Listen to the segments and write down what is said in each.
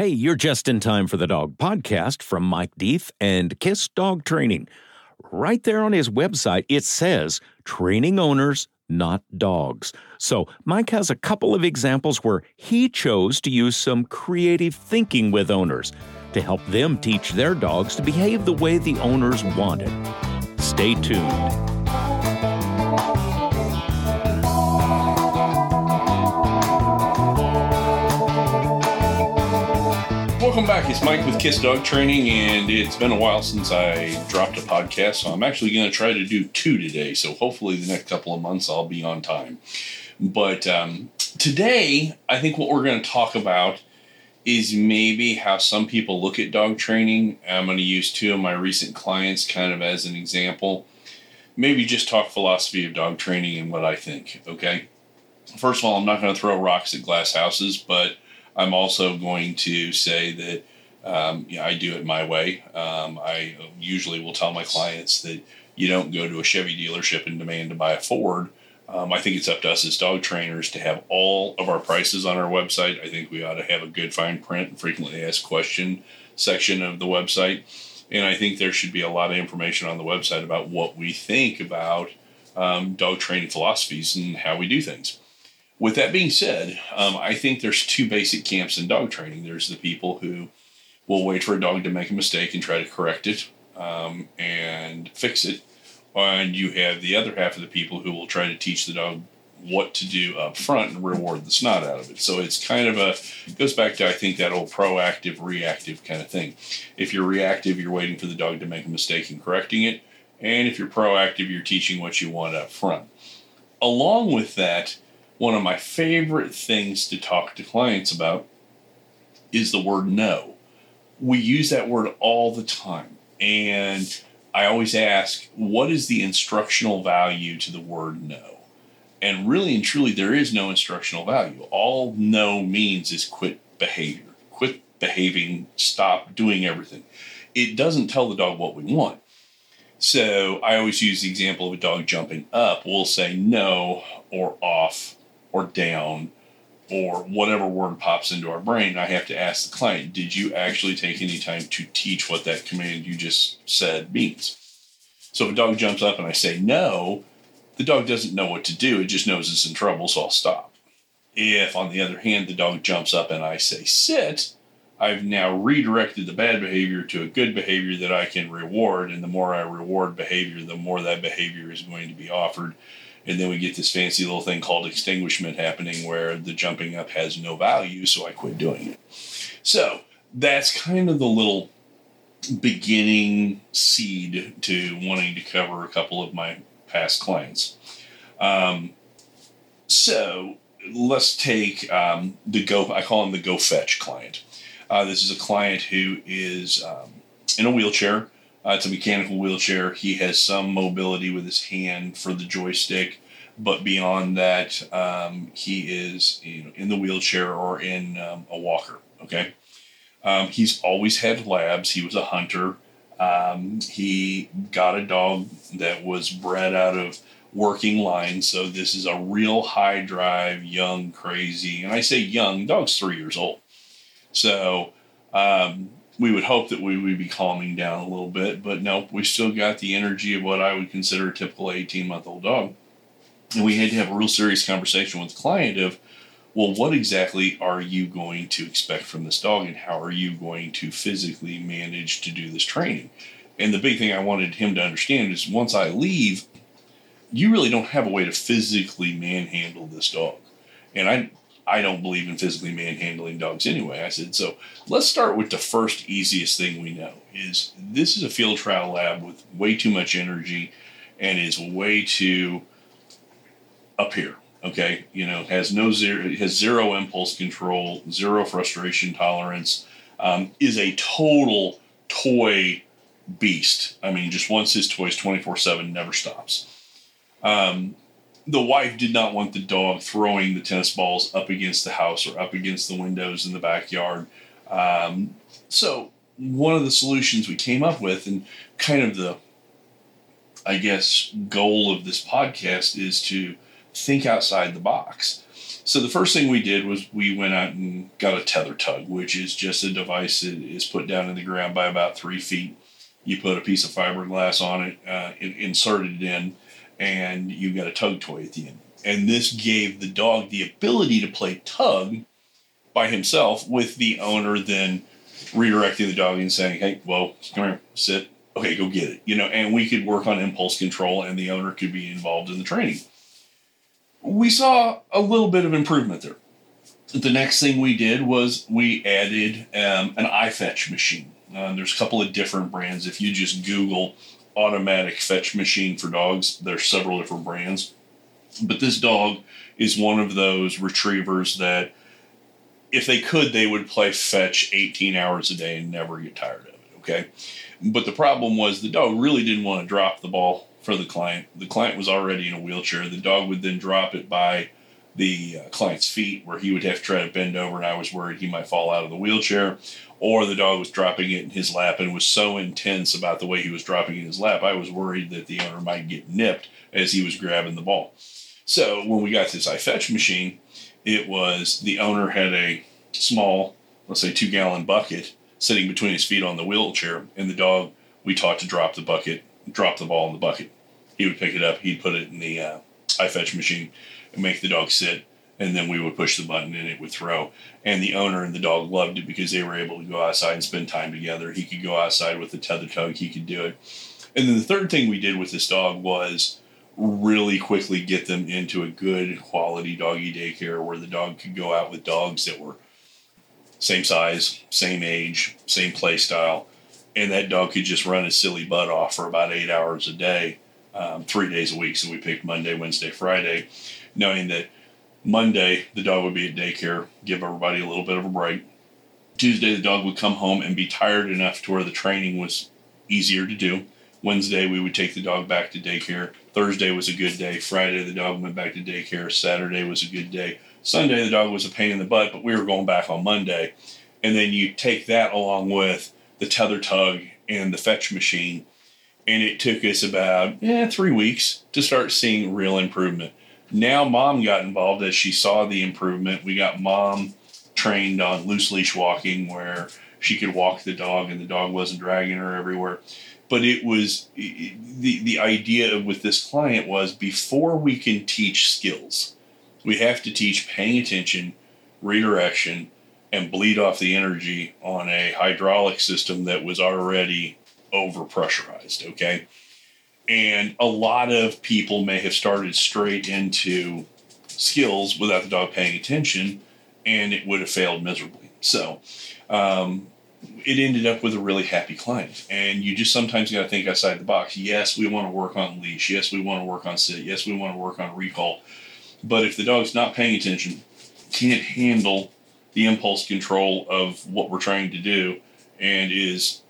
Hey, you're just in time for the Dog Podcast from Mike Deathe and Kiss Dog Training. Right there on his website, it says training owners, not dogs. So, Mike has a couple of examples where he chose to use some creative thinking with owners to help them teach their dogs to behave the way the owners wanted. Stay tuned. Welcome back. It's Mike with Kiss Dog Training, and it's been a while since I dropped a podcast, so I'm actually going to try to do two today. So hopefully, the next couple of months, I'll be on time. But um, today, I think what we're going to talk about is maybe how some people look at dog training. I'm going to use two of my recent clients kind of as an example. Maybe just talk philosophy of dog training and what I think, okay? First of all, I'm not going to throw rocks at glass houses, but I'm also going to say that um, I do it my way. Um, I usually will tell my clients that you don't go to a Chevy dealership and demand to buy a Ford. Um, I think it's up to us as dog trainers to have all of our prices on our website. I think we ought to have a good fine print and frequently asked question section of the website. And I think there should be a lot of information on the website about what we think about um, dog training philosophies and how we do things. With that being said, um, I think there's two basic camps in dog training. There's the people who will wait for a dog to make a mistake and try to correct it um, and fix it. And you have the other half of the people who will try to teach the dog what to do up front and reward the snot out of it. So it's kind of a goes back to I think that old proactive reactive kind of thing. If you're reactive, you're waiting for the dog to make a mistake and correcting it, and if you're proactive, you're teaching what you want up front. Along with that, one of my favorite things to talk to clients about is the word no. We use that word all the time. And I always ask, what is the instructional value to the word no? And really and truly, there is no instructional value. All no means is quit behavior, quit behaving, stop doing everything. It doesn't tell the dog what we want. So I always use the example of a dog jumping up. We'll say no or off or down or whatever word pops into our brain, I have to ask the client, did you actually take any time to teach what that command you just said means? So if a dog jumps up and I say no, the dog doesn't know what to do. It just knows it's in trouble, so I'll stop. If, on the other hand, the dog jumps up and I say sit, I've now redirected the bad behavior to a good behavior that I can reward. And the more I reward behavior, the more that behavior is going to be offered and then we get this fancy little thing called extinguishment happening where the jumping up has no value, so I quit doing it. So that's kind of the little beginning seed to wanting to cover a couple of my past clients. Um, so let's take um, the go. I call him the go fetch client. Uh, this is a client who is um, in a wheelchair. Uh, it's a mechanical wheelchair. He has some mobility with his hand for the joystick, but beyond that, um, he is you know, in the wheelchair or in um, a walker. Okay. Um, he's always had labs. He was a hunter. Um, he got a dog that was bred out of working lines. So this is a real high drive, young, crazy, and I say young, dog's three years old. So um, we would hope that we would be calming down a little bit, but nope, we still got the energy of what I would consider a typical 18 month old dog. And we had to have a real serious conversation with the client of, well, what exactly are you going to expect from this dog and how are you going to physically manage to do this training? And the big thing I wanted him to understand is once I leave, you really don't have a way to physically manhandle this dog. And I I don't believe in physically manhandling dogs anyway. I said, so let's start with the first easiest thing we know is this is a field trial lab with way too much energy and is way too up here. Okay, you know, has no zero, has zero impulse control, zero frustration tolerance, um, is a total toy beast. I mean, just wants his toys 24 7, never stops. Um, the wife did not want the dog throwing the tennis balls up against the house or up against the windows in the backyard. Um, so one of the solutions we came up with, and kind of the, I guess, goal of this podcast is to think outside the box. So the first thing we did was we went out and got a tether tug, which is just a device that is put down in the ground by about three feet. You put a piece of fiberglass on it, uh, inserted it in, and you got a tug toy at the end. And this gave the dog the ability to play tug by himself with the owner then redirecting the dog and saying, hey, well, come here, sit. Okay, go get it. You know, and we could work on impulse control and the owner could be involved in the training. We saw a little bit of improvement there. The next thing we did was we added um, an iFetch machine. Uh, there's a couple of different brands. If you just Google automatic fetch machine for dogs, there's several different brands. But this dog is one of those retrievers that if they could, they would play fetch 18 hours a day and never get tired of it. Okay. But the problem was the dog really didn't want to drop the ball for the client. The client was already in a wheelchair. The dog would then drop it by the uh, client's feet where he would have to try to bend over and I was worried he might fall out of the wheelchair or the dog was dropping it in his lap and was so intense about the way he was dropping it in his lap I was worried that the owner might get nipped as he was grabbing the ball. So when we got this iFetch machine, it was the owner had a small, let's say two gallon bucket sitting between his feet on the wheelchair, and the dog we taught to drop the bucket, drop the ball in the bucket. He would pick it up, he'd put it in the uh, iFetch machine, and make the dog sit, and then we would push the button and it would throw. And the owner and the dog loved it because they were able to go outside and spend time together. He could go outside with the tether tug, he could do it. And then the third thing we did with this dog was really quickly get them into a good quality doggy daycare where the dog could go out with dogs that were same size, same age, same play style, and that dog could just run his silly butt off for about eight hours a day, um, three days a week. So we picked Monday, Wednesday, Friday, knowing that Monday the dog would be at daycare, give everybody a little bit of a break. Tuesday the dog would come home and be tired enough to where the training was easier to do. Wednesday we would take the dog back to daycare. Thursday was a good day. Friday the dog went back to daycare. Saturday was a good day. Sunday the dog was a pain in the butt, but we were going back on Monday. And then you take that along with the tether tug and the fetch machine, and it took us about yeah, three weeks to start seeing real improvement. Now mom got involved as she saw the improvement. We got mom trained on loose leash walking where she could walk the dog and the dog wasn't dragging her everywhere. But it was the the idea with this client was before we can teach skills, we have to teach paying attention, redirection, and bleed off the energy on a hydraulic system that was already over pressurized. Okay. And a lot of people may have started straight into skills without the dog paying attention, and it would have failed miserably. So, um, it ended up with a really happy client. And you just sometimes got to think outside the box. Yes, we want to work on leash. Yes, we want to work on sit. Yes, we want to work on recall. But if the dog's not paying attention, can't handle the impulse control of what we're trying to do, and is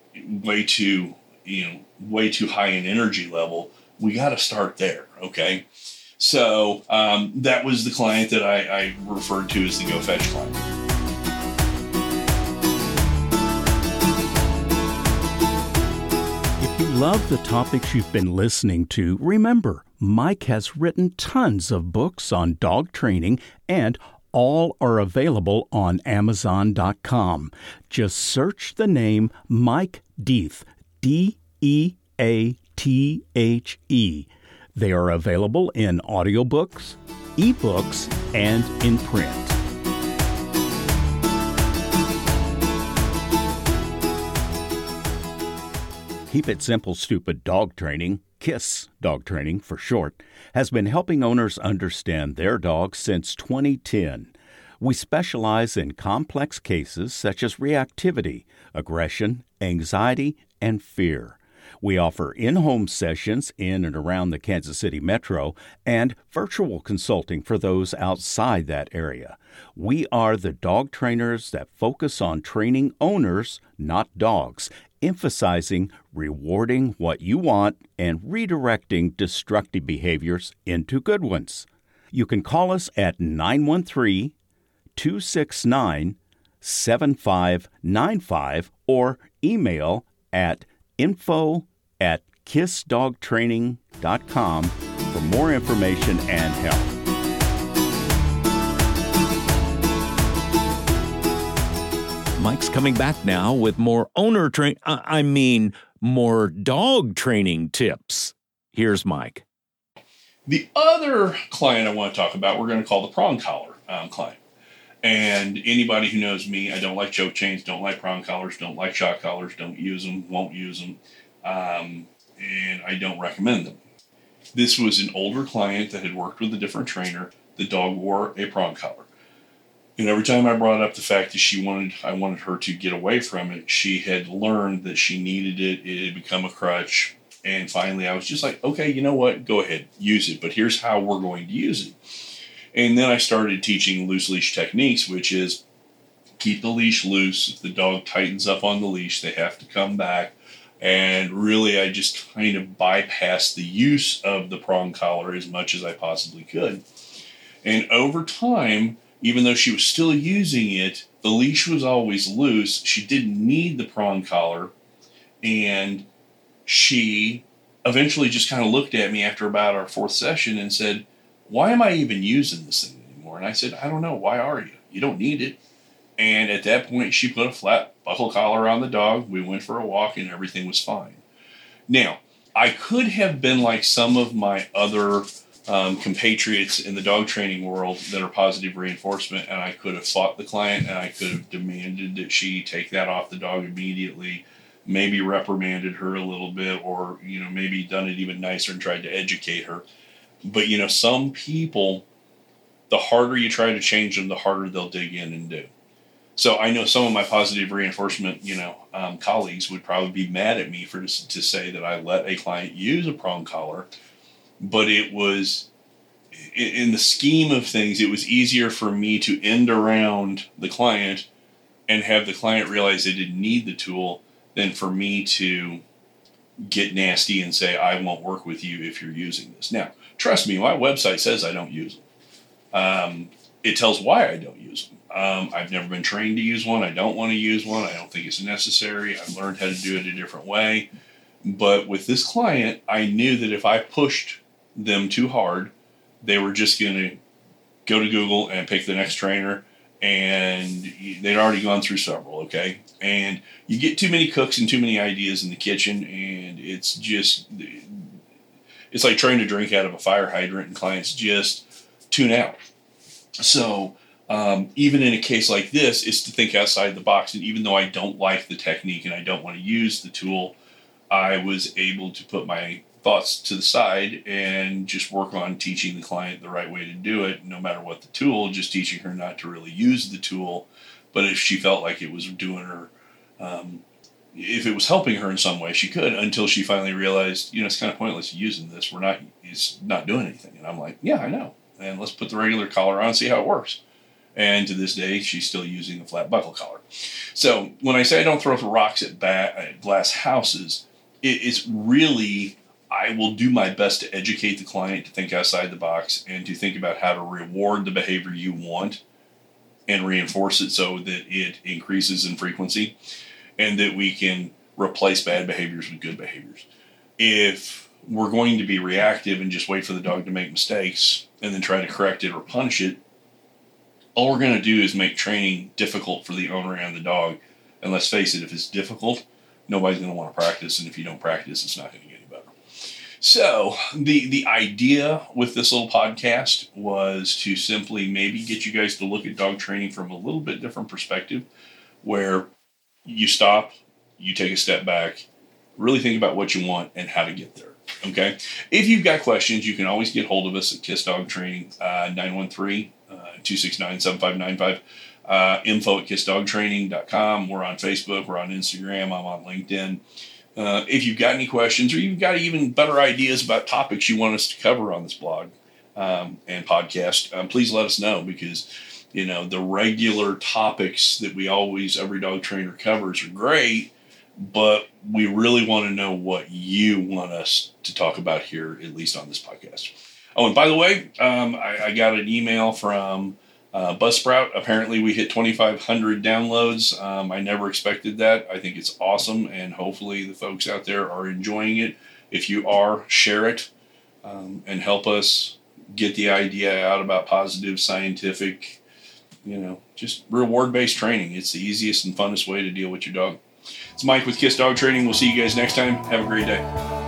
way too, you know, way too high in energy level, we got to start there. Okay. So um, that was the client that I, I referred to as the Go Fetch client. If you love the topics you've been listening to, remember Mike has written tons of books on dog training, and all are available on Amazon.com. Just search the name Mike Deathe, D E A T H E. They are available in audiobooks, ebooks, and in print. Keep It Simple Stupid Dog Training KISS Dog Training for short, has been helping owners understand their dogs since 2010. We specialize in complex cases such as reactivity, aggression, anxiety, and fear. We offer in home sessions in and around the Kansas City metro and virtual consulting for those outside that area. We are the dog trainers that focus on training owners, not dogs, emphasizing rewarding what you want and redirecting destructive behaviors into good ones. You can call us at 913 269 7595 or email at info at kissdogtraining.com for more information and help. Mike's coming back now with more owner train. I mean, more dog training tips. Here's Mike. The other client I want to talk about, we're going to call the prong collar um, client. And anybody who knows me, I don't like choke chains, don't like prong collars, don't like shock collars, don't use them, won't use them, um, and I don't recommend them. This was an older client that had worked with a different trainer. The dog wore a prong collar. And every time I brought up the fact that she wanted, I wanted her to get away from it, she had learned that she needed it. It had become a crutch. And finally, I was just like, okay, you know what? Go ahead, use it. But here's how we're going to use it. And then I started teaching loose leash techniques, which is keep the leash loose. If the dog tightens up on the leash, they have to come back. And really, I just kind of bypassed the use of the prong collar as much as I possibly could. And over time, even though she was still using it, the leash was always loose. She didn't need the prong collar. And she eventually just kind of looked at me after about our fourth session and said, Why am I even using this thing anymore? And I said, I don't know. Why are you? You don't need it. And at that point, she put a flat buckle collar on the dog. We went for a walk and everything was fine. Now, I could have been like some of my other um, compatriots in the dog training world that are positive reinforcement, and I could have fought the client and I could have demanded that she take that off the dog immediately, maybe reprimanded her a little bit, or you know maybe done it even nicer and tried to educate her. But you know, some people, the harder you try to change them, the harder they'll dig in and do. So I know some of my positive reinforcement, you know, um, colleagues would probably be mad at me for to say that I let a client use a prong collar but it was in the scheme of things, it was easier for me to end around the client and have the client realize they didn't need the tool than for me to get nasty and say, I won't work with you if you're using this. Now, trust me, my website says I don't use them. Um, it tells why I don't use them. Um, I've never been trained to use one. I don't want to use one. I don't think it's necessary. I've learned how to do it a different way. But with this client, I knew that if I pushed them too hard. They were just going to go to Google and pick the next trainer, and they'd already gone through several. Okay, and you get too many cooks and too many ideas in the kitchen, and it's just it's like trying to drink out of a fire hydrant, and clients just tune out. So. Um, even in a case like this, is to think outside the box. And even though I don't like the technique and I don't want to use the tool, I was able to put my thoughts to the side and just work on teaching the client the right way to do it, no matter what the tool, just teaching her not to really use the tool. But if she felt like it was doing her, um, if it was helping her in some way, she could until she finally realized, you know, it's kind of pointless using this. We're not, it's not doing anything. And I'm like, yeah, I know. And let's put the regular collar on, and see how it works. And to this day, she's still using the flat buckle collar. So when I say I don't throw rocks at, ba- at glass houses, it, it's really I will do my best to educate the client to think outside the box and to think about how to reward the behavior you want and reinforce it so that it increases in frequency and that we can replace bad behaviors with good behaviors. If we're going to be reactive and just wait for the dog to make mistakes and then try to correct it or punish it, all we're going to do is make training difficult for the owner and the dog. And let's face it, if it's difficult, nobody's going to want to practice. And if you don't practice, it's not going to so the the idea with this little podcast was to simply maybe get you guys to look at dog training from a little bit different perspective, where you stop, you take a step back, really think about what you want and how to get there. Okay. If you've got questions, you can always get hold of us at Kiss Dog Training, uh, 913 269 7595. Uh, info at kissdogtraining.com. We're on Facebook. We're on Instagram. I'm on LinkedIn. Uh, if you've got any questions or you've got even better ideas about topics you want us to cover on this blog um, and podcast, um, please let us know because you know the regular topics that we always every dog trainer covers are great, but we really want to know what you want us to talk about here, at least on this podcast. Oh, and by the way, um, I, I got an email from uh, Buzzsprout, apparently we hit 2,500 downloads. Um, I never expected that. I think it's awesome, and hopefully the folks out there are enjoying it. If you are, share it um, and help us get the idea out about positive scientific you know, just reward based training. It's the easiest and funnest way to deal with your dog. It's Mike with Kiss Dog Training. We'll see you guys next time. Have a great day.